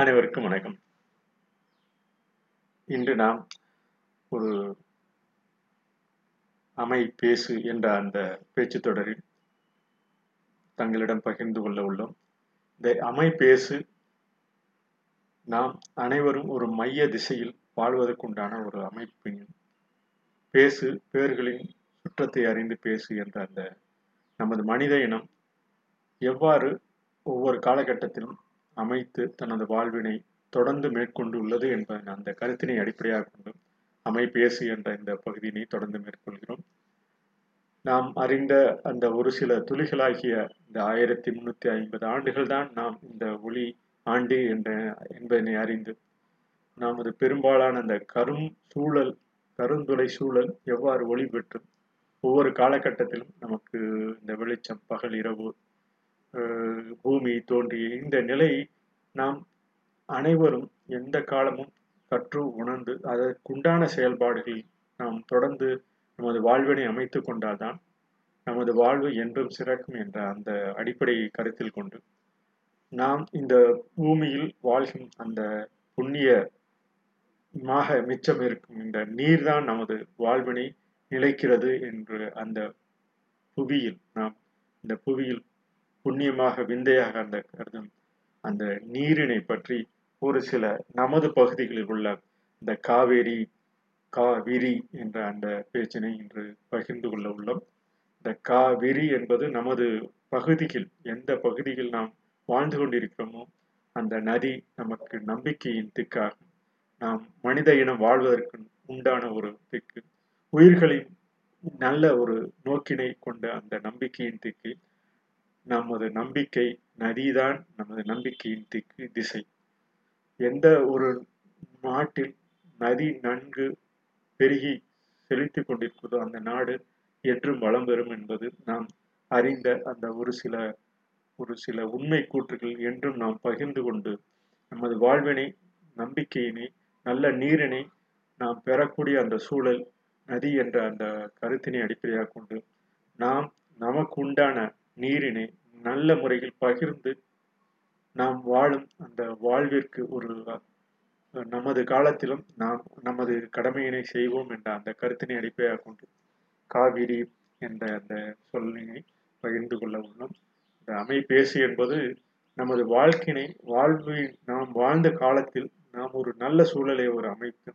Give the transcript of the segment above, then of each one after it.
அனைவருக்கும் வணக்கம். இன்று நாம் ஒரு அமை பேசு என்ற அந்த பேச்சு தொடரில் தங்களிடம் பகிர்ந்து கொள்ள உள்ளோம். இந்த அமை பேசு நாம் அனைவரும் ஒரு மைய திசையில் வாழ்வதற்குண்டான ஒரு அமைப்பின் பேசு பேர்களின் சுற்றத்தை அறிந்து பேசு என்ற அந்த நமது மனித இனம் எவ்வாறு ஒவ்வொரு காலகட்டத்திலும் அமைத்து தனது வாழ்வினை தொடர்ந்து மேற்கொண்டுள்ளது என்பதன் அந்த கருத்தினை அடிப்படையாக கொண்டு அமைப்பேசு என்ற இந்த பகுதியினை தொடர்ந்து மேற்கொள்கிறோம். நாம் அறிந்த அந்த ஒரு சில துளிகளாகிய இந்த ஆயிரத்தி முன்னூத்தி ஐம்பது ஆண்டுகள் தான் நாம் இந்த ஒளி ஆண்டு என்ற என்பதனை அறிந்து நமது பெரும்பாலான அந்த கரும் சூழல் கருந்துளை சூழல் எவ்வாறு ஒளி பெற்று ஒவ்வொரு காலகட்டத்திலும் நமக்கு இந்த வெளிச்சம் பகல் இரவு பூமி தோன்றிய இந்த நிலை நாம் அனைவரும் எந்த காலமும் கற்று உணர்ந்து அதற்குண்டான செயல்பாடுகளை நாம் தொடர்ந்து நமது வாழ்வினை அமைத்து கொண்டால்தான் நமது வாழ்வு என்றும் சிறக்கும் என்ற அந்த அடிப்படையை கருத்தில் கொண்டு நாம் இந்த பூமியில் வாழ்கின்ற அந்த புண்ணிய மாக மிச்சம் இருக்கும் இந்த நீர்தான் நமது வாழ்வினை நிலைக்கிறது என்று அந்த புவியில் நாம் இந்த புவியில் புண்ணியமாக விந்தையாக அந்த கருதும் அந்த நீரினை பற்றி ஒரு சில நமது பகுதிகளில் உள்ள இந்த காவேரி காவிரி என்ற அந்த பேச்சினை இன்று பகிர்ந்து கொள்ள உள்ளோம். இந்த காவிரி என்பது நமது பகுதியில் எந்த பகுதியில் நாம் வாழ்ந்து கொண்டிருக்கிறோமோ அந்த நதி நமக்கு நம்பிக்கையின் திக்காகும். நாம் மனித இனம் வாழ்வதற்கு உண்டான ஒரு திக்கு உயிர்களின் நல்ல ஒரு நோக்கினை கொண்ட அந்த நம்பிக்கையின் திக்கு நமது நம்பிக்கை நதிதான் நமது நம்பிக்கையின் திக்கு திசை. எந்த ஒரு நாட்டில் நதி நன்கு பெருகி செழித்து கொண்டிருக்கிறதோ அந்த நாடு என்றும் வளம் பெறும் என்பது நாம் அறிந்த அந்த ஒரு சில ஒரு சில உண்மை கூற்றுகள் என்றும் நாம் பகிர்ந்து கொண்டு நமது வாழ்வினை நம்பிக்கையினை நல்ல நீரினை நாம் பெறக்கூடிய அந்த சூழல் நதி என்ற அந்த கருத்தினை அடிப்படையாக கொண்டு நாம் நமக்கு உண்டான நீரினை நல்ல முறையில் பகிர்ந்து நாம் வாழும் அந்த வாழ்விற்கு ஒரு நமது காலத்திலும் நாம் நமது கடமையினை செய்வோம் என்ற அந்த கருத்தினை அடிப்படையாக கொண்டு காவிரி என்ற அந்த சொல்லினை பகிர்ந்து கொள்ள உள்ளோம். இந்த அமைப்பேசு என்பது நமது வாழ்க்கையினை வாழ்வில் நாம் வாழ்ந்த காலத்தில் நாம் ஒரு நல்ல சூழலை ஒரு அமைத்து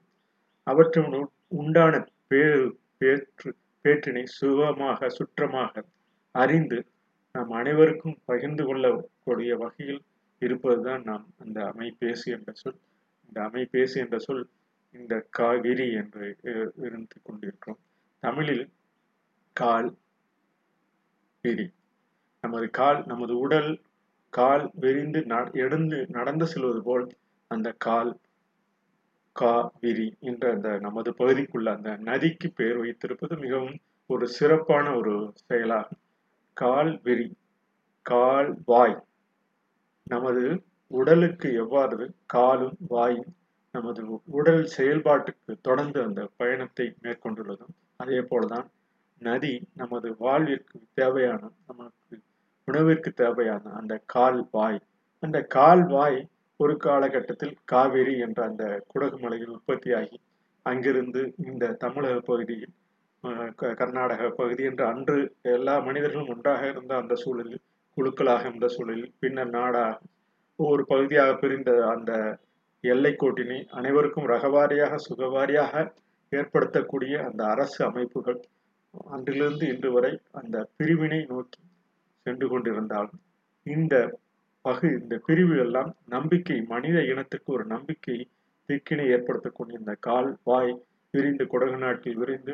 அவற்றின் உண்டான பேரு பேற்று பேற்றினை சுகமாக சுற்றமாக அறிந்து நாம் அனைவருக்கும் பகிர்ந்து கொள்ளக்கூடிய வகையில் இருப்பதுதான் நாம் அந்த அமை என்ற சொல். இந்த அமைப்பேசி என்ற சொல் இந்த காவிரி என்று இருந்து கொண்டிருக்கிறோம். தமிழில் கால் விரி. நமது கால் நமது உடல் கால் விரிந்து எழுந்து நடந்து செல்வது போல் அந்த கால் கா விரி என்ற அந்த நமது பகுதிக்குள்ள அந்த நதிக்கு பெயர் வைத்திருப்பது மிகவும் ஒரு சிறப்பான ஒரு செயலாகும். கால் விரி கால் வாய் நமது உடலுக்கு எவ்வாறு காலும் வாயும் நமது உடல் செயல்பாட்டுக்கு தொடர்ந்து அந்த பயணத்தை மேற்கொண்டுள்ளதும் அதே போலதான் நதி நமது வாழ்விற்கு தேவையான நமக்கு உணவிற்கு தேவையான அந்த கால் வாய் அந்த கால் வாய் ஒரு காலகட்டத்தில் காவேரி என்ற அந்த குடகு மலையில் உற்பத்தியாகி அங்கிருந்து இந்த தமிழக பகுதியில் கர்நாடக பகுதி என்று அன்று எல்லா மனிதர்களும் ஒன்றாக இருந்த அந்த சூழலில் குழுக்களாக இருந்த சூழலில் பின்னர் நாடாக ஒவ்வொரு பகுதியாக பிரிந்த அந்த எல்லை கோட்டினை அனைவருக்கும் ரகவாரியாக சுகவாரியாக ஏற்படுத்தக்கூடிய அந்த அரசு அமைப்புகள் அன்றிலிருந்து இன்று வரை அந்த பிரிவினை நோக்கி சென்று கொண்டிருந்தாலும் இந்த பகு இந்த பிரிவு எல்லாம் நம்பிக்கை மனித இனத்துக்கு ஒரு நம்பிக்கை திக்கினை ஏற்படுத்தக்கூடிய இந்த கால் வாய் விரிந்து குடகு நாட்டில் விரிந்து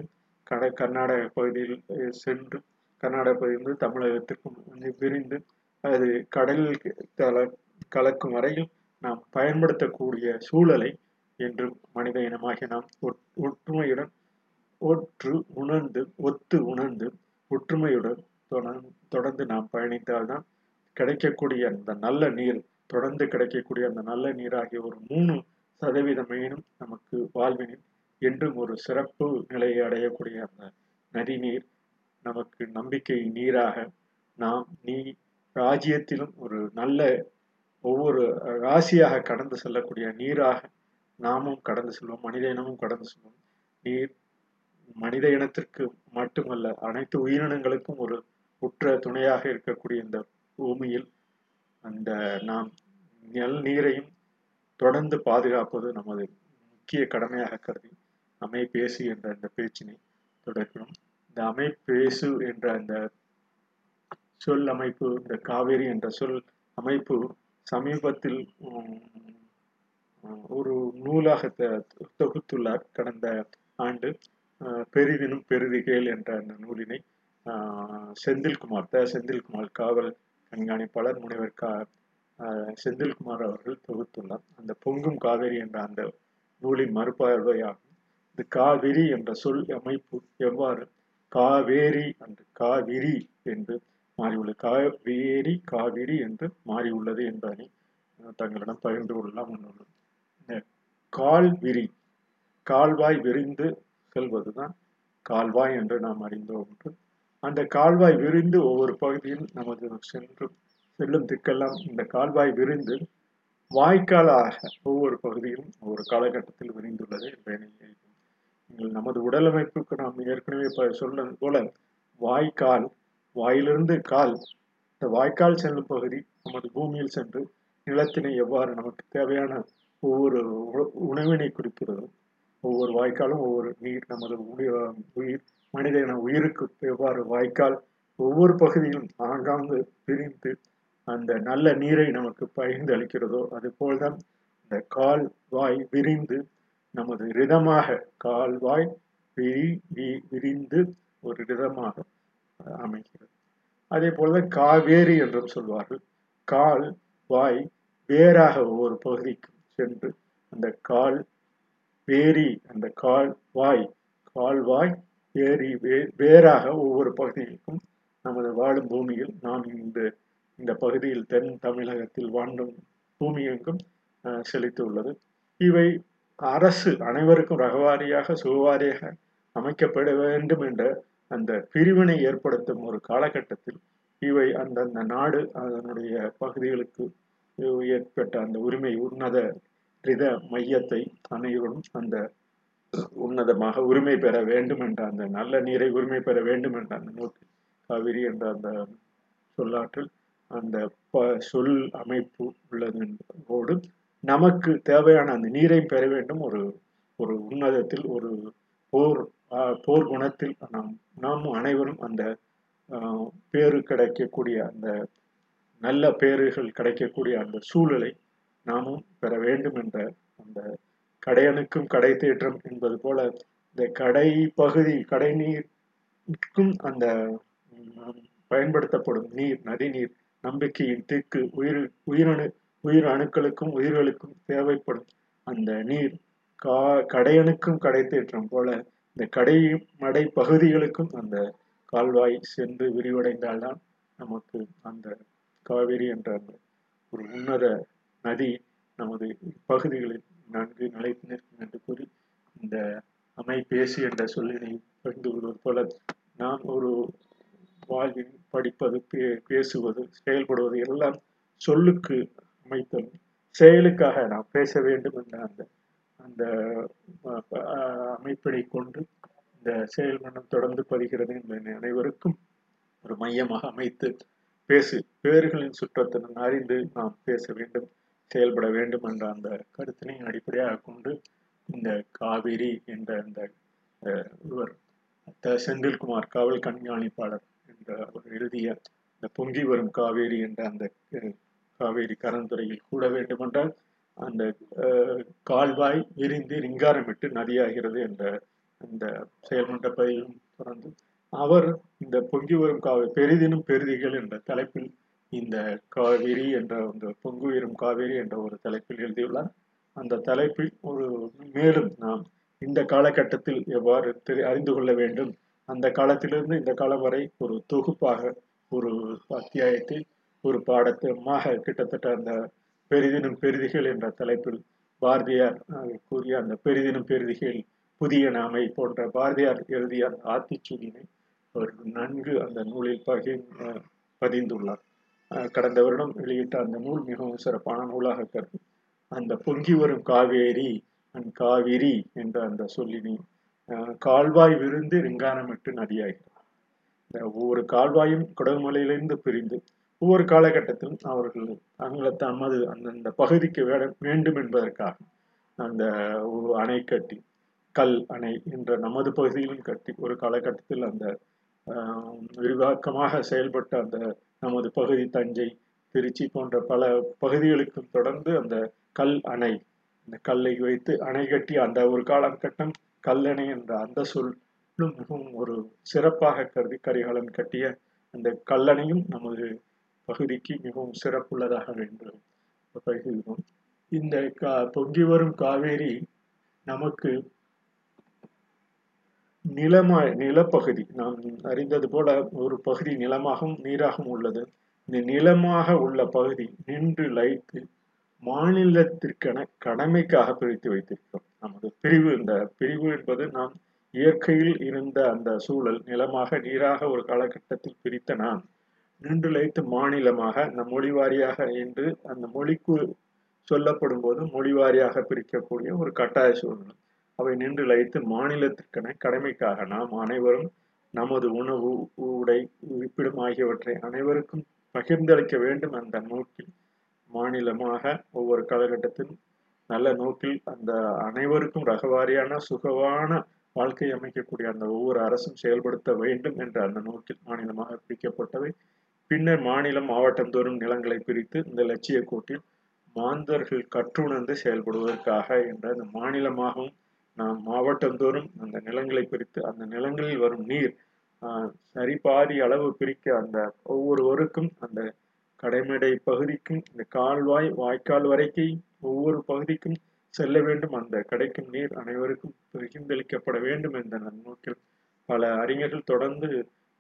கட கர்நாடக பகுதியில் சென்று கர்நாடக பகுதியிலிருந்து தமிழகத்திற்கும் விரிந்து அது கடலில் கல கலக்கும் வரையில் நாம் பயன்படுத்தக்கூடிய சூழலை என்றும் மனித இனமாகிய நாம் ஒற்றுமையுடன் ஒற்று உணர்ந்து ஒத்து உணர்ந்து ஒற்றுமையுடன் தொடர்ந்து நாம் பயணித்தால்தான் கிடைக்கக்கூடிய அந்த நல்ல நீர் தொடர்ந்து கிடைக்கக்கூடிய அந்த நல்ல நீர் ஆகிய ஒரு மூணு சதவீதமேனும் நமக்கு வாழ்வினில் என்றும் ஒரு சிறப்பு நிலையை அடையக்கூடிய அந்த நதிநீர் நமக்கு நம்பிக்கை நீராக நாம் நீ ராஜ்யத்திலும் ஒரு நல்ல ஒவ்வொரு ராசியாக கடந்து செல்லக்கூடிய நீராக நாமும் கடந்து செல்வோம். மனித இனமும் கடந்து செல்வோம். நீர் மனித இனத்திற்கு மட்டுமல்ல அனைத்து உயிரினங்களுக்கும் ஒரு உற்ற துணையாக இருக்கக்கூடிய இந்த பூமியில் அந்த நாம் நெல் நீரையும் தொடர்ந்து பாதுகாப்பது நமது முக்கிய கடமையாக கருதி அமைபேசு என்ற அந்த பேச்சினை தொடர்கிறோம். இந்த அமைப்பேசு என்ற அந்த சொல் அமைப்பு இந்த காவேரி என்ற சொல் அமைப்பு சமீபத்தில் ஒரு நூலாக தொகுத்துள்ளார். கடந்த ஆண்டு பெரிதினும் பெரிதிகேள் என்ற அந்த நூலினை செந்தில்குமார் த. செந்தில்குமார் காவல் கண்காணிப்பாளர் முனைவர் கா செந்தில்குமார் அவர்கள் தொகுத்துள்ளார். அந்த பொங்கும் காவேரி என்ற அந்த நூலின் மறுபார்வையாகும். இந்த காவிரி என்ற சொல் அமைப்பு எவ்வாறு? காவேரி அன்று காவிரி என்று மாறியுள்ளது. காவேரி காவிரி என்று மாறியுள்ளது என்பதனை தங்களிடம் பகிர்ந்து கொள்ளலாம் இந்த கால்விரி கால்வாய் விரிந்து செல்வதுதான் கால்வாய் என்று நாம் அறிந்த ஒன்று. அந்த கால்வாய் விரிந்து ஒவ்வொரு பகுதியில் நமது சென்று செல்லும் திக்கெல்லாம் இந்த கால்வாய் விரிந்து வாய்க்காலாக ஒவ்வொரு பகுதியிலும் ஒவ்வொரு காலகட்டத்தில் விரிந்துள்ளது என்பதை நமது உடல் அமைப்புக்கு நாம் ஏற்கனவே சொன்னது போல வாய்க்கால் வாயிலிருந்து கால் இந்த வாய்க்கால் செல்லும் பகுதி நமது பூமியில் சென்று நிலத்தினை எவ்வாறு நமக்கு தேவையான ஒவ்வொரு உணவினை குறிக்கிறதோ ஒவ்வொரு வாய்க்காலும் ஒவ்வொரு நீர் நமது உயிர் மனித இன உயிருக்கு எவ்வாறு வாய்க்கால் ஒவ்வொரு பகுதியிலும் ஆங்காங்கு பிரிந்து அந்த நல்ல நீரை நமக்கு பகிர்ந்து அளிக்கிறதோ அதுபோல்தான் இந்த கால் வாய் விரிந்து நமது ரிதமாக கால்வாய் விரி விரிந்து ஒரு ரிதமாக அமைகிறது. அதே போல காவேரி என்றும் சொல்வார்கள். கால் வாய் வேறாக ஒவ்வொரு பகுதிக்கும் சென்று அந்த கால் வேரி அந்த கால் வாய் கால்வாய் ஏரி வே வேறாக ஒவ்வொரு பகுதிகளுக்கும் நமது வாழும் பூமியில் நாம் இந்த இந்த பகுதியில் தென் தமிழகத்தில் வாழும் பூமி எங்கும் செழித்து உள்ளது. இவை அரசு அனைவருக்கும் ரகவாரியாக சுகவாரியாக அமைக்கப்பட வேண்டும் என்ற அந்த பிரிவினை ஏற்படுத்தும் ஒரு காலகட்டத்தில் இவை அந்தந்த நாடு அதனுடைய பகுதிகளுக்கு ஏற்பட்ட அந்த உரிமை உன்னத ரித மையத்தை அனைவரும் அந்த உன்னதமாக உரிமை பெற வேண்டும் என்ற அந்த நல்ல நீரை உரிமை பெற வேண்டும் என்ற அந்த நோக்கு காவிரி என்ற அந்த சொல்லாற்றில் அந்த சொல் அமைப்பு உள்ளது என்பதோடு நமக்கு தேவையான அந்த நீரை பெற வேண்டும். ஒரு ஒரு உன்னதத்தில் ஒரு போர் போர் குணத்தில் நாம் நாம் அனைவரும் அந்த பேரு கிடைக்கக்கூடிய அந்த நல்ல பேறுகள் கிடைக்கக்கூடிய அந்த சூழலை நாமும் பெற வேண்டும் என்ற அந்த கடையனுக்கும் கடை தேற்றம் என்பது போல இந்த கடை பகுதி கடை நீருக்கும் அந்த பயன்படுத்தப்படும் நீர் நதி நீர் நம்பிக்கையின் திக்கு உயிர் உயிரணு உயிர் அணுக்களுக்கும் உயிர்களுக்கும் தேவைப்படும் அந்த நீர் கா கடையணுக்கும் கடை தேற்றம் போல இந்த கடை மடை பகுதிகளுக்கும் அந்த கால்வாய் சென்று விரிவடைந்தால்தான் நமக்கு அந்த காவிரி என்ற அந்த ஒரு உன்னத நதி நமது பகுதிகளில் நன்கு நிலைத்து நிற்கும் என்று கூறி இந்த அமை பேசி என்ற சொல்லினை பகிர்ந்து கொள்வது போல நாம் ஒரு வாழ்வில் படிப்பது பே பேசுவது செயல்படுவது எல்லாம் சொல்லுக்கு அமைத்தல் செயலுக்காக நாம் பேச வேண்டும் என்ற அந்த அந்த அமைப்பினை கொண்டு இந்த செயல் மன்னம் தொடர்ந்து பதிகிறது என்பதை அனைவருக்கும் ஒரு மையமாக அமைத்து பேசு பேர்களின் சுற்றத்தின் அறிந்து நாம் பேச வேண்டும் செயல்பட வேண்டும் என்ற அந்த கருத்தினை அடிப்படையாக கொண்டு இந்த காவிரி என்ற அந்த இவர் செந்தில்குமார் காவல் கண்காணிப்பாளர் என்ற அவர் எழுதிய இந்த பொங்கி வரும் காவேரி என்ற அந்த காவேரி கரந்துறையில் கூட வேண்டுமென்றால் அந்த கால்வாய் விரிந்து ரிங்காரமிட்டு நதியாகிறது என்ற அந்த செயல்மன்ற பதிவும் தொடர்ந்து அவர் இந்த பொங்கி வரும் காவே பெரிதினும் பெரிதிகள் என்ற தலைப்பில் இந்த காவேரி என்ற அந்த பொங்கு உயரும் காவேரி என்ற ஒரு தலைப்பில் எழுதியுள்ளார். அந்த தலைப்பில் ஒரு மேலும் நாம் இந்த காலகட்டத்தில் எவ்வாறு தெரி அறிந்து கொள்ள வேண்டும்? அந்த காலத்திலிருந்து இந்த காலம் வரை ஒரு தொகுப்பாக ஒரு அத்தியாயத்தில் ஒரு பாடத்தமாக கிட்டத்தட்ட அந்த பெரிதினும் பெரிதிகள் என்ற தலைப்பில் பாரதியார் கூறிய அந்த பெரிதினும் பெரிதிகள் புதிய நாமை போன்ற பாரதியார் எழுதிய அந்த ஆத்திச்சூடினை அவர் நன்கு அந்த நூலில் பகி பதிந்துள்ளார். கடந்த வருடம் வெளியிட்ட அந்த நூல் மிகவும் சிறப்பான நூலாக கருது அந்த பொங்கி வரும் காவேரி அண்ட் காவிரி என்ற அந்த சொல்லினை அஹ், கால்வாய் விருந்து ரிங்காரமிட்டு நதியாகிறது இந்த ஒவ்வொரு கால்வாயும் குடகுமலையிலிருந்து பிரிந்து ஒவ்வொரு காலகட்டத்திலும் அவர்கள் தங்களை தமது அந்தந்த பகுதிக்கு வேண்டும் என்பதற்காக அந்த ஒரு அணை கட்டி கல் அணை என்ற நமது பகுதியிலும் கட்டி ஒரு காலகட்டத்தில் அந்த ஆஹ், விரிவாக்கமாக செயல்பட்ட அந்த நமது பகுதி தஞ்சை திருச்சி போன்ற பல பகுதிகளுக்கும் தொடர்ந்து அந்த கல் அணை இந்த கல்லை வைத்து அணை கட்டி அந்த ஒரு காலகட்டம் கல்லணை என்ற அந்த சொல்லும் மிகவும் ஒரு சிறப்பாக கருதி கரிகாலன் கட்டிய அந்த கல்லணையும் நமது பகுதிக்கு மிகவும் சிறப்புள்ளதாக என்று பகிர்கிறோம். இந்த கா பொங்கி வரும் காவேரி நமக்கு நிலமா நிலப்பகுதி நாம் அறிந்தது போல ஒரு பகுதி நிலமாகவும் நீராகவும் உள்ளது. இந்த நிலமாக உள்ள பகுதி நின்று லைத்து மாநிலத்திற்கென கடமைக்காக பிரித்து வைத்திருக்கிறோம். நமது பிரிவு இந்த பிரிவு என்பது நாம் இயற்கையில் இருந்த அந்த சூழல் நிலமாக நீராக ஒரு காலகட்டத்தில் பிரித்த நான் நின்றுழைத்து மாநிலமாக அந்த மொழி வாரியாக என்று அந்த மொழிக்கு சொல்லப்படும் போது மொழி வாரியாக பிரிக்கக்கூடிய ஒரு கட்டாய சூழ்நிலை. அவை நின்று லைத்து மாநிலத்திற்கென கடமைக்காக நாம் அனைவரும் நமது உணவு உடை இருப்பிடம் ஆகியவற்றை அனைவருக்கும் பகிர்ந்தளிக்க வேண்டும் அந்த நோக்கில் மாநிலமாக ஒவ்வொரு காலகட்டத்தில் நல்ல நோக்கில் அந்த அனைவருக்கும் ரகவாரியான சுகவான வாழ்க்கை அமைக்கக்கூடிய அந்த ஒவ்வொரு அரசும் செயல்படுத்த வேண்டும் என்ற அந்த நோக்கில் மாநிலமாக பிரிக்கப்பட்டவை. பின்னர் மாநிலம் மாவட்டம் தோறும் நிலங்களை பிரித்து இந்த லட்சிய கோட்டில் மாந்தர்கள் கற்றுணர்ந்து செயல்படுவதற்காக என்ற அந்த மாநிலமாகவும் நாம் மாவட்டந்தோறும் அந்த நிலங்களை பிரித்து அந்த நிலங்களில் வரும் நீர் ஆஹ், அளவு பிரிக்க அந்த ஒவ்வொருவருக்கும் அந்த கடைமடை பகுதிக்கும் இந்த கால்வாய் வாய்க்கால் வரைக்கும் ஒவ்வொரு பகுதிக்கும் செல்ல வேண்டும். அந்த கிடைக்கும் நீர் அனைவருக்கும் பகிர்ந்தளிக்கப்பட வேண்டும் என்ற நோக்கில் பல அறிஞர்கள் தொடர்ந்து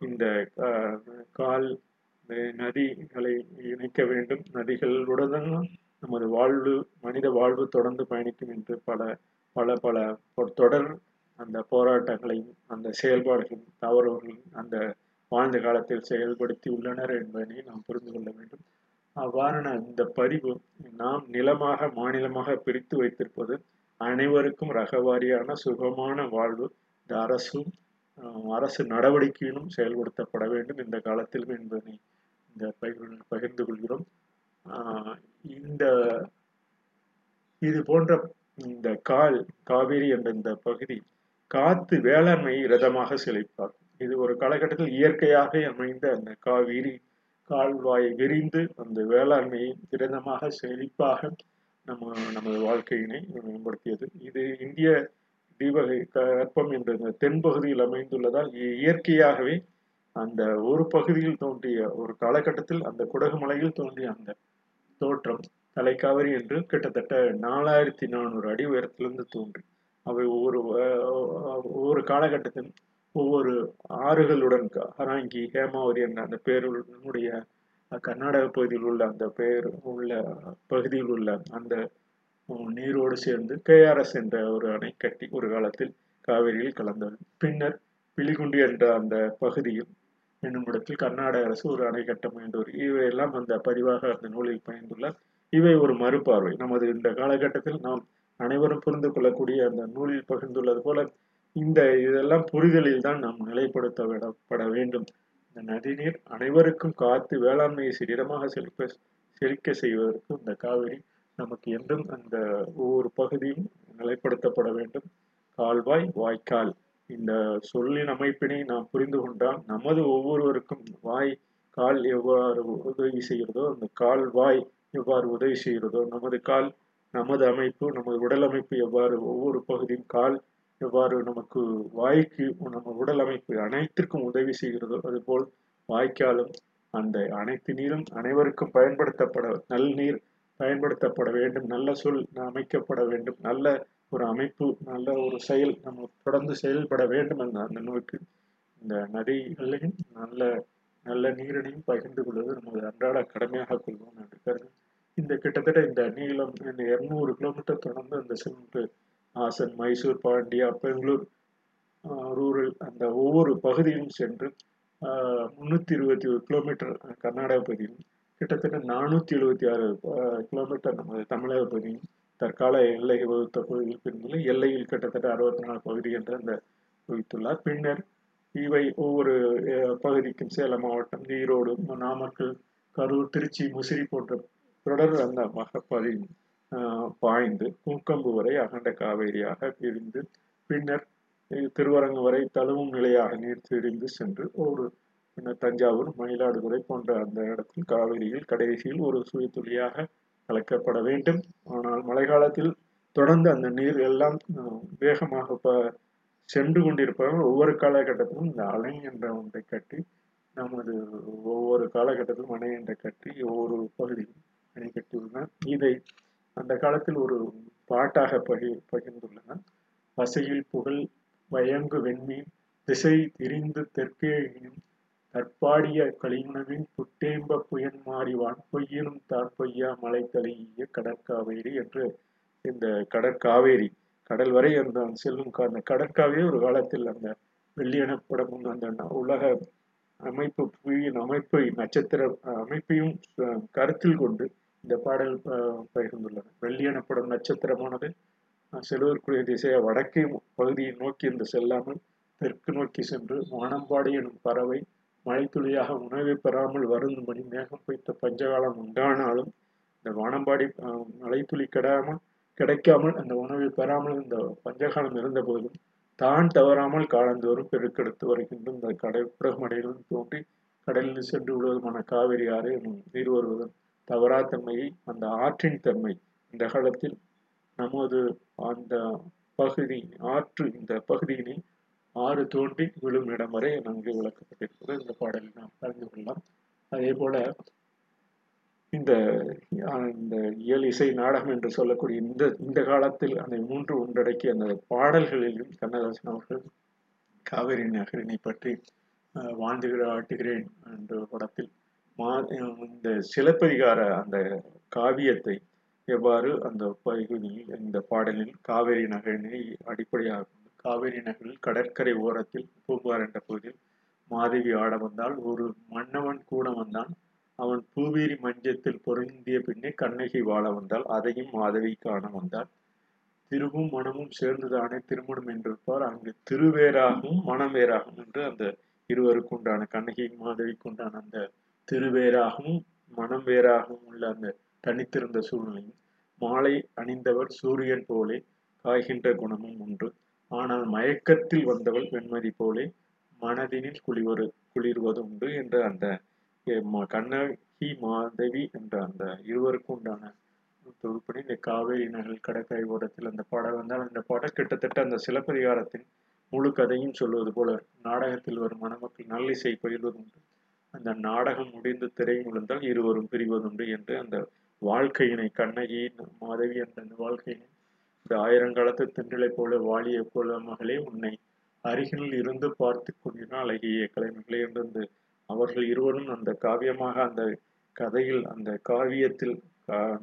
இந்த கால் அஹ், நதிகளை இணைக்க வேண்டும். நதிகளுடன் நமது வாழ்வு மனித வாழ்வு தொடர்ந்து பயணிக்கும் என்று பல பல பல தொடர் அந்த போராட்டங்களையும் அந்த செயல்பாடுகளையும் தவறுகளையும் அந்த வாழ்ந்த காலத்தில் செயல்படுத்தி உள்ளனர் என்பதனை நாம் புரிந்து கொள்ள வேண்டும். அவ்வாறான இந்த பதிவு நாம் நிலமாக மாநிலமாக பிரித்து வைத்திருப்பது அனைவருக்கும் ரகவாரியான சுகமான வாழ்வு. இந்த அரசும் அரசு நடவடிக்கையிலும் செயல்படுத்தப்பட வேண்டும் இந்த காலத்திலும் என்பதனை இந்த பகிர் பகிர்ந்து கொள்கிறோம். ஆஹ், இந்த இது போன்ற இந்த கால் காவேரி என்ற இந்த பகுதி காத்து வேளாண்மையை ரதமாக செழிப்பார் இது ஒரு காலகட்டத்தில் இயற்கையாக அமைந்த அந்த காவிரி கால்வாயை விரிந்து அந்த வேளாண்மையை திறந்தமாக செழிப்பாக நம்ம நமது வாழ்க்கையினை மேம்படுத்தியது. இது இந்திய தீபகை கற்பம் என்ற இந்த தென்பகுதியில் அமைந்துள்ளதால் இயற்கையாகவே அந்த ஒரு பகுதியில் தோன்றிய ஒரு காலகட்டத்தில் அந்த குடகுமலையில் தோன்றிய அந்த தோற்றம் தலைக்காவிரி என்று கிட்டத்தட்ட நாலாயிரத்தி நானூறு அடி உயரத்திலிருந்து தோன்றி அவை ஒவ்வொரு ஒவ்வொரு காலகட்டத்திலும் ஒவ்வொரு ஆறுகளுடன் ஹராங்கி ஹேமாவரி என்ற அந்த பேருடைய கர்நாடக பகுதியில் உள்ள அந்த பெயர் உள்ள பகுதியில் உள்ள அந்த நீரோடு சேர்ந்து கேஆர்எஸ் என்ற ஒரு அணை கட்டி ஒரு காலத்தில் காவிரியில் கலந்தது. பின்னர் பிலிகுண்டி என்ற அந்த பகுதியில் என்னும் இடத்தில் கர்நாடக அரசு ஒரு அணை கட்ட முயன்றவர் இவையெல்லாம் அந்த பதிவாக அந்த நூலில் பயந்துள்ளார் இவை ஒரு மறுபார்வை. நமது இந்த காலகட்டத்தில் நாம் அனைவரும் புரிந்து கொள்ளக்கூடிய அந்த நூலில் பகிர்ந்துள்ளது போல இந்த இதெல்லாம் புரிதலில் தான் நாம் நிலைப்படுத்த விடப்பட வேண்டும். இந்த நதிநீர் அனைவருக்கும் காத்து வேளாண்மையை சிறிடமாக செழிப்ப செழிக்க செய்வதற்கு இந்த காவிரி நமக்கு என்றும் அந்த ஒவ்வொரு பகுதியும் நிலைப்படுத்தப்பட வேண்டும். கால்வாய் வாய்க்கால். இந்த சொல்லின் அமைப்பினை நாம் புரிந்து கொண்டால் நமது ஒவ்வொருவருக்கும் வாய் கால் எவ்வாறு உதவி செய்கிறதோ அந்த கால் வாய் எவ்வாறு உதவி செய்கிறதோ நமது கால் நமது அமைப்பு நமது உடல் அமைப்பு எவ்வாறு ஒவ்வொரு பகுதியும் கால் எவ்வாறு நமக்கு வாய்க்கு நம்ம உடல் அமைப்பு அனைத்திற்கும் உதவி செய்கிறதோ அதுபோல் வாய்க்காலும் அந்த அனைத்து நீரும் அனைவருக்கும் பயன்படுத்தப்பட நல் நீர் பயன்படுத்தப்பட வேண்டும் நல்ல சொல் அமைக்கப்பட வேண்டும் நல்ல ஒரு அமைப்பு நல்ல ஒரு செயல் நம்ம தொடர்ந்து செயல்பட வேண்டும் என்ற அந்த நோய்க்கு இந்த நதிகளையும் நல்ல நல்ல நீரினையும் பகிர்ந்து கொள்வது நமது அன்றாட கடமையாக கொள்வோம் என்று கருது இந்த கிட்டத்தட்ட இந்த நீளம் இந்த இருநூறு கிலோமீட்டர் தொடர்ந்து அந்த சென்று ஹாசன் மைசூர் பாண்டியா பெங்களூர் ரூரல் அந்த ஒவ்வொரு பகுதியும் சென்று முந்நூற்றி இருபத்தி ஒரு கிலோமீட்டர் கர்நாடக பகுதியும் கிட்டத்தட்ட நானூற்றி எழுபத்தி ஆறு கிலோமீட்டர் நமது தமிழக பகுதியும் தற்கால எல்லை வகுத்த பகுதியில் எல்லையில் கிட்டத்தட்ட அறுபத்தி நாலு பகுதி என்று அந்த குவித்துள்ளார் பின்னர் இவை ஒவ்வொரு பகுதிக்கும் சேலம் மாவட்டம் ஈரோடு நாமக்கல் கரூர் திருச்சி முசிறி போன்ற தொடர் அந்த மகப்பதி பாய்ந்து பூக்கம்பு வரை அகண்ட காவேரியாக பிரிந்து பின்னர் திருவரங்கு வரை தழுவும் நிலையாக நீர் திரிந்து சென்று ஒரு பின்னர் தஞ்சாவூர் மயிலாடுதுறை போன்ற அந்த இடத்தில் காவிரியில் கடைசியில் ஒரு சுயத்துளியாக கலக்கப்பட வேண்டும். ஆனால் மழை காலத்தில் தொடர்ந்து அந்த நீர் எல்லாம் வேகமாக ப- சென்று கொண்டிருப்பவர்கள் ஒவ்வொரு காலகட்டத்திலும் இந்த அணை என்ற ஒன்றை கட்டி நமது ஒவ்வொரு காலகட்டத்திலும் அணை என்ற கட்டி ஒவ்வொரு பகுதியும் அணை கட்டியுள்ளனர் இதை அந்த காலத்தில் ஒரு பாட்டாக பகி பகிர்ந்துள்ளனர் வசையில் புகழ் வயங்கு வெண்மீன் திசை திரிந்து தெற்கே தற்பாடிய களியுணவின் புட்டேம்ப புயன் மாறிவான் பொய்யினும் தாற்பொய்யா மலை தலிய கடற்காவேரி என்று இந்த கடற்காவேரி கடல் வரை அந்த செல்லும் அந்த கடற்காவே ஒரு காலத்தில் அந்த வெள்ளியனப்படமும் அந்த உலக அமைப்பு புவியின் அமைப்பை நட்சத்திர அமைப்பையும் கருத்தில் கொண்டு இந்த பாடல் பகிர்ந்துள்ளன. பகிர்ந்துள்ளது நட்சத்திரமானது செல்வதற்குரிய திசையை வடக்கே பகுதியை நோக்கி இந்த செல்லாமல் தெற்கு நோக்கி சென்று வானம்பாடி எனும் பறவை மழைத்துளியாக உணவை பெறாமல் வருந்தும்படி மேகம் பொய்த்த பஞ்சகாலம் உண்டானாலும் இந்த வானம்பாடி மழைத்துளி கெடாமல் கிடைக்காமல் அந்த உணவை பெறாமல் இந்த பஞ்சகாலம் இருந்த போதும் தான் தவறாமல் காலந்தோறும் பெருக்கெடுத்து வருகின்ற இந்த கடல் பிரகமடையிலும் தோன்றி கடலில் சென்று விடுவதுமான காவிரி ஆறு எனும் நீர் வருவதன் தவறாத்தன்மையை அந்த ஆற்றின் தன்மை இந்த காலத்தில் நமது அந்த பகுதி ஆற்று இந்த பகுதியினை ஆறு தோன்றி விழும் இடம் வரை நன்கு விளக்கப்பட்டிருப்பது இந்த பாடலில் நாம் அறிந்து கொள்ளலாம். அதே போல இந்த இந்த இயல் இசை நாடகம் என்று சொல்லக்கூடிய இந்த இந்த காலத்தில் அந்த மூன்று ஒன்றடக்கி அந்த பாடல்களிலும் கண்ணதாசன் அவர்கள் காவிரி நகரினை பற்றி வாழ்ந்துகிற ஆட்டுகிறேன் என்ற படத்தில் மா இந்த சிலப்பதிகார அந்த காவியத்தை எவ்வாறு அந்த பகுதியில் இந்த பாடலில் காவேரி நகரினை அடிப்படையாக காவிரி நகரில் கடற்கரை ஓரத்தில் பூம்புகார் என்ற பகுதியில் மாதவி ஆட வந்தால் ஒரு மன்னவன் கூட வந்தான். அவன் பூவேரி மஞ்சத்தில் பொருந்திய பின்னே கண்ணகி வாழ வந்தால் அதையும் மாதவி காண வந்தாள் திருவும் மனமும் சேர்ந்துதானே திருமணம் என்றிருப்பார். அங்கு திருவேராகவும் மனம் வேறாகும் என்று அந்த இருவருக்கு உண்டான கண்ணகி மாதவிக்கு உண்டான அந்த திருவேராகவும் மனம் வேறாகவும் உள்ள அந்த தனித்திருந்த சூழ்நிலையும் மாலை அணிந்தவர் சூரியன் போலே காய்கின்ற குணமும் உண்டு. ஆனால் மயக்கத்தில் வந்தவள் வெண்மதி போலே மனதினில் குளிவரு குளிர்வது உண்டு என்ற அந்த கண்ணகி மாதவி என்ற அந்த இருவருக்கும் உண்டான தொகுப்படி இந்த காவேரி நகல் கடற்கரை ஓரத்தில் அந்த பாடல் வந்தால் அந்த பாடல் கிட்டத்தட்ட அந்த சிலப்பதிகாரத்தின் முழு கதையும் சொல்வது போல நாடகத்தில் வரும் மணமக்கள் நல்லிசை பயில்வதுண்டு. அந்த நாடகம் முடிந்து திரை முழுந்தால் இருவரும் பிரிவதுண்டு என்று அந்த வாழ்க்கையினை கண்ணகி மாதவி என்ற அந்த வாழ்க்கையினை இந்த ஆயிரங்காலத்து தென்றலை போல வாலிய போல மகளே உன்னை அருகில் இருந்து பார்த்து கொண்டிருந்த அழகிய கலைமகளே என்று அவர்கள் இருவரும் அந்த காவியமாக அந்த கதையில் அந்த காவியத்தில்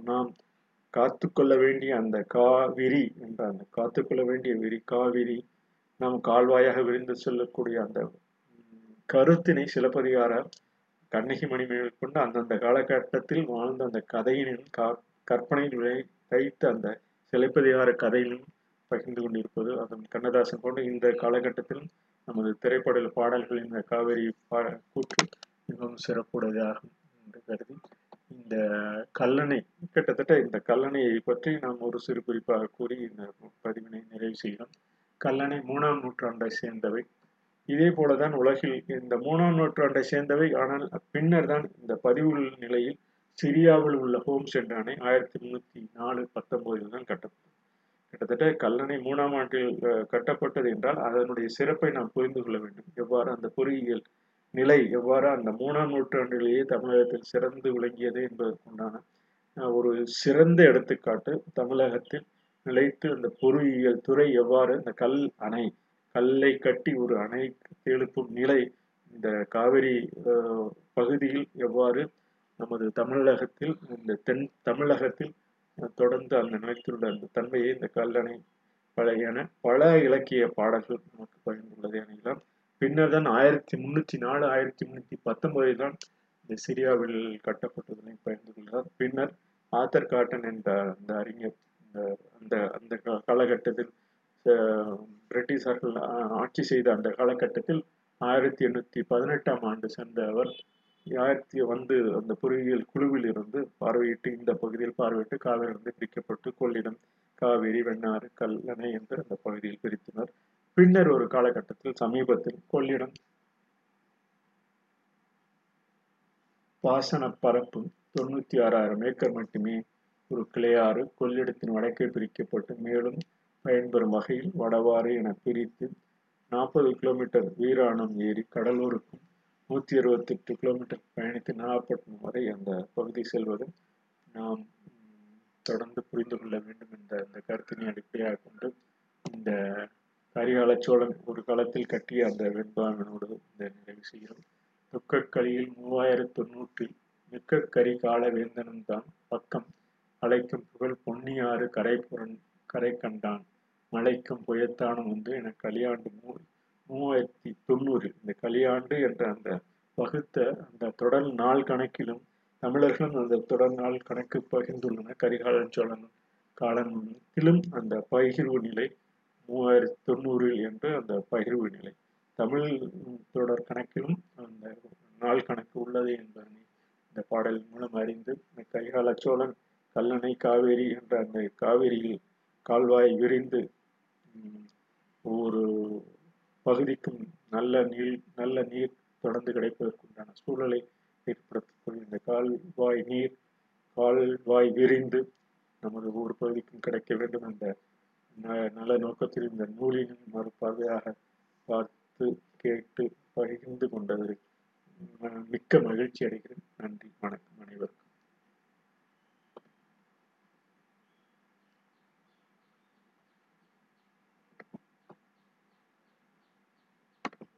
நாம் காத்துக்கொள்ள வேண்டிய அந்த காவிரி என்ற அந்த காத்துக்கொள்ள வேண்டிய விரி காவிரி நாம் கால்வாயாக விரிந்து செல்லக்கூடிய அந்த கருத்தினை சிலப்பதிகார கண்ணகி மணிமேல் கொண்டு அந்தந்த காலகட்டத்தில் வாழ்ந்த அந்த கதையினின் கா கற்பனையில் விளை தைத்த அந்த சிலப்பதிகார கதையிலும் பகிர்ந்து கொண்டிருப்பது அதன் கண்ணதாசன் போன்ற இந்த காலகட்டத்தில் நமது திரைப்பட பாடல்களின் இந்த காவிரி பா கூற்று மிகவும் சிறப்புடையதாகும் என்று கருதி இந்த கல்லணை கிட்டத்தட்ட இந்த கல்லணையை பற்றி நாம் ஒரு சிறு குறிப்பாக கூறி இந்த பதிவினை நிறைவு செய்கிறோம். கல்லணை மூணாம் நூற்றாண்டை சேர்ந்தவை. இதே போலதான் உலகில் இந்த மூணாம் நூற்றாண்டை சேர்ந்தவை ஆனால் பின்னர் தான் இந்த பதிவுள்ள நிலையில் சிரியாவில் உள்ள ஹோம் என்ற அணை ஆயிரத்தி முன்னூத்தி நாலு பத்தொன்பதில் தான் கட்டப்பட்டது. கிட்டத்தட்ட கல்லணை மூணாம் ஆண்டில் கட்டப்பட்டது என்றால் அதனுடைய சிறப்பை நாம் புரிந்து கொள்ள வேண்டும். எவ்வாறு அந்த பொறியியல் நிலை எவ்வாறு அந்த மூணாம் நூற்றாண்டிலேயே தமிழகத்தில் சிறந்து விளங்கியது என்பதற்குண்டான ஒரு சிறந்த எடுத்துக்காட்டு தமிழகத்தில் நிலைத்து அந்த பொறியியல் துறை எவ்வாறு இந்த கல் அணை கல்லை கட்டி ஒரு அணை எழுப்பும் நிலை இந்த காவிரி பகுதியில் எவ்வாறு நமது தமிழகத்தில் இந்த தென் தமிழகத்தில் தொடர்ந்து அந்த நிலைத்துள்ள அந்த தன்மையை இந்த கல்லணை பழையன பல இலக்கிய பாடல்கள் நமக்கு பயந்துள்ளது அணியலாம் பின்னர் தான் ஆயிரத்தி முன்னூத்தி நாலு ஆயிரத்தி முன்னூத்தி பத்தொன்பதில் தான் இந்த சிரியாவில் கட்டப்பட்டதனை பகிர்ந்து கொள்கிறார் பின்னர் ஆத்தர் காட்டன் என்ற அந்த அறிஞர் இந்த அந்த அந்த காலகட்டத்தில் அஹ், பிரிட்டிஷார்கள் ஆட்சி செய்த அந்த காலகட்டத்தில் ஆயிரத்தி எண்ணூத்தி பதினெட்டாம் ஆண்டு சேர்ந்த அவர் ஆயிரத்தி வந்து அந்த பொறியியல் குழுவில் இருந்து பார்வையிட்டு இந்த பகுதியில் பார்வையிட்டு காவிரியிலிருந்து பிரிக்கப்பட்டு கொள்ளிடம் காவேரி வெண்ணாறு கல்லணை என்று அந்த பகுதியில் பிரித்தனர். பின்னர் ஒரு காலகட்டத்தில் சமீபத்தில் கொள்ளிடம் பாசன பரப்பு தொண்ணூத்தி ஆறாயிரம் ஏக்கர் மட்டுமே ஒரு கிளையாறு கொள்ளிடத்தின் வடக்கே பிரிக்கப்பட்டு மேலும் பயன்பெறும் வகையில் வடவாறு என பிரித்து நாற்பது கிலோமீட்டர் வீராணம் ஏரி கடலூருக்கும் நூற்றி அறுபத்தெட்டு கிலோமீட்டர் பயணித்து நாகப்பட்டினம் வரை அந்த பகுதி செல்வது நாம் தொடர்ந்து புரிந்து கொள்ள வேண்டும் என்ற அந்த கருத்தினை அடிப்படையாக கொண்டு இந்த கரிகால சோழன் ஒரு காலத்தில் கட்டிய அந்த வெண்பாங்கனோடு இந்த நிறைவு செய்கிறோம். துக்கக்களியில் மூவாயிரத்து தொண்ணூற்றில் மிக்க கரி கால வேந்தனும் தான் பக்கம் அழைக்கும் புகழ் பொன்னியாறு கரை புரன் கரை கண்டான் மலைக்கும் புயத்தானும் வந்து என கலியாண்டு மூ மூவாயிரத்தி தொண்ணூறு இந்த கலியாண்டு என்ற அந்த வகுத்த அந்த தொடர் நாள் கணக்கிலும் தமிழர்களும் அந்த தொடர் நாள் கணக்கு பகிர்ந்துள்ளனர். கரிகாலன் சோழன் காலத்திலும் அந்த பகிர்வு நிலை மூவாயிரத்தி தொண்ணூறில் என்று அந்த பகிர்வு நிலை. தமிழ் தொடர் கணக்கிலும் அந்த நாள் கணக்கு உள்ளது என்பதனை இந்த பாடல் மூலம் அறிந்து இந்த கரிகால சோழன் கல்லணை காவேரி என்ற அந்த காவேரியில் கால்வாய் விரிந்து ஒவ்வொரு ஒரு பகுதிக்கும் நல்ல நீர் நல்ல நீர் தொடர்ந்து கிடைப்பதற்குண்டான சூழலை ஏற்படுத்தக்கூடிய இந்த கால்வாய் நீர் கால்வாய் விரிந்து நமது ஒவ்வொரு பகுதிக்கும் கிடைக்க வேண்டும் என்ற ந- நல்ல நோக்கத்தில் இந்த நூலின் மறுபார்வையாக பார்த்து கேட்டு பகிர்ந்து கொண்டது மிக்க மகிழ்ச்சி அடைகிறேன். நன்றி வணக்கம்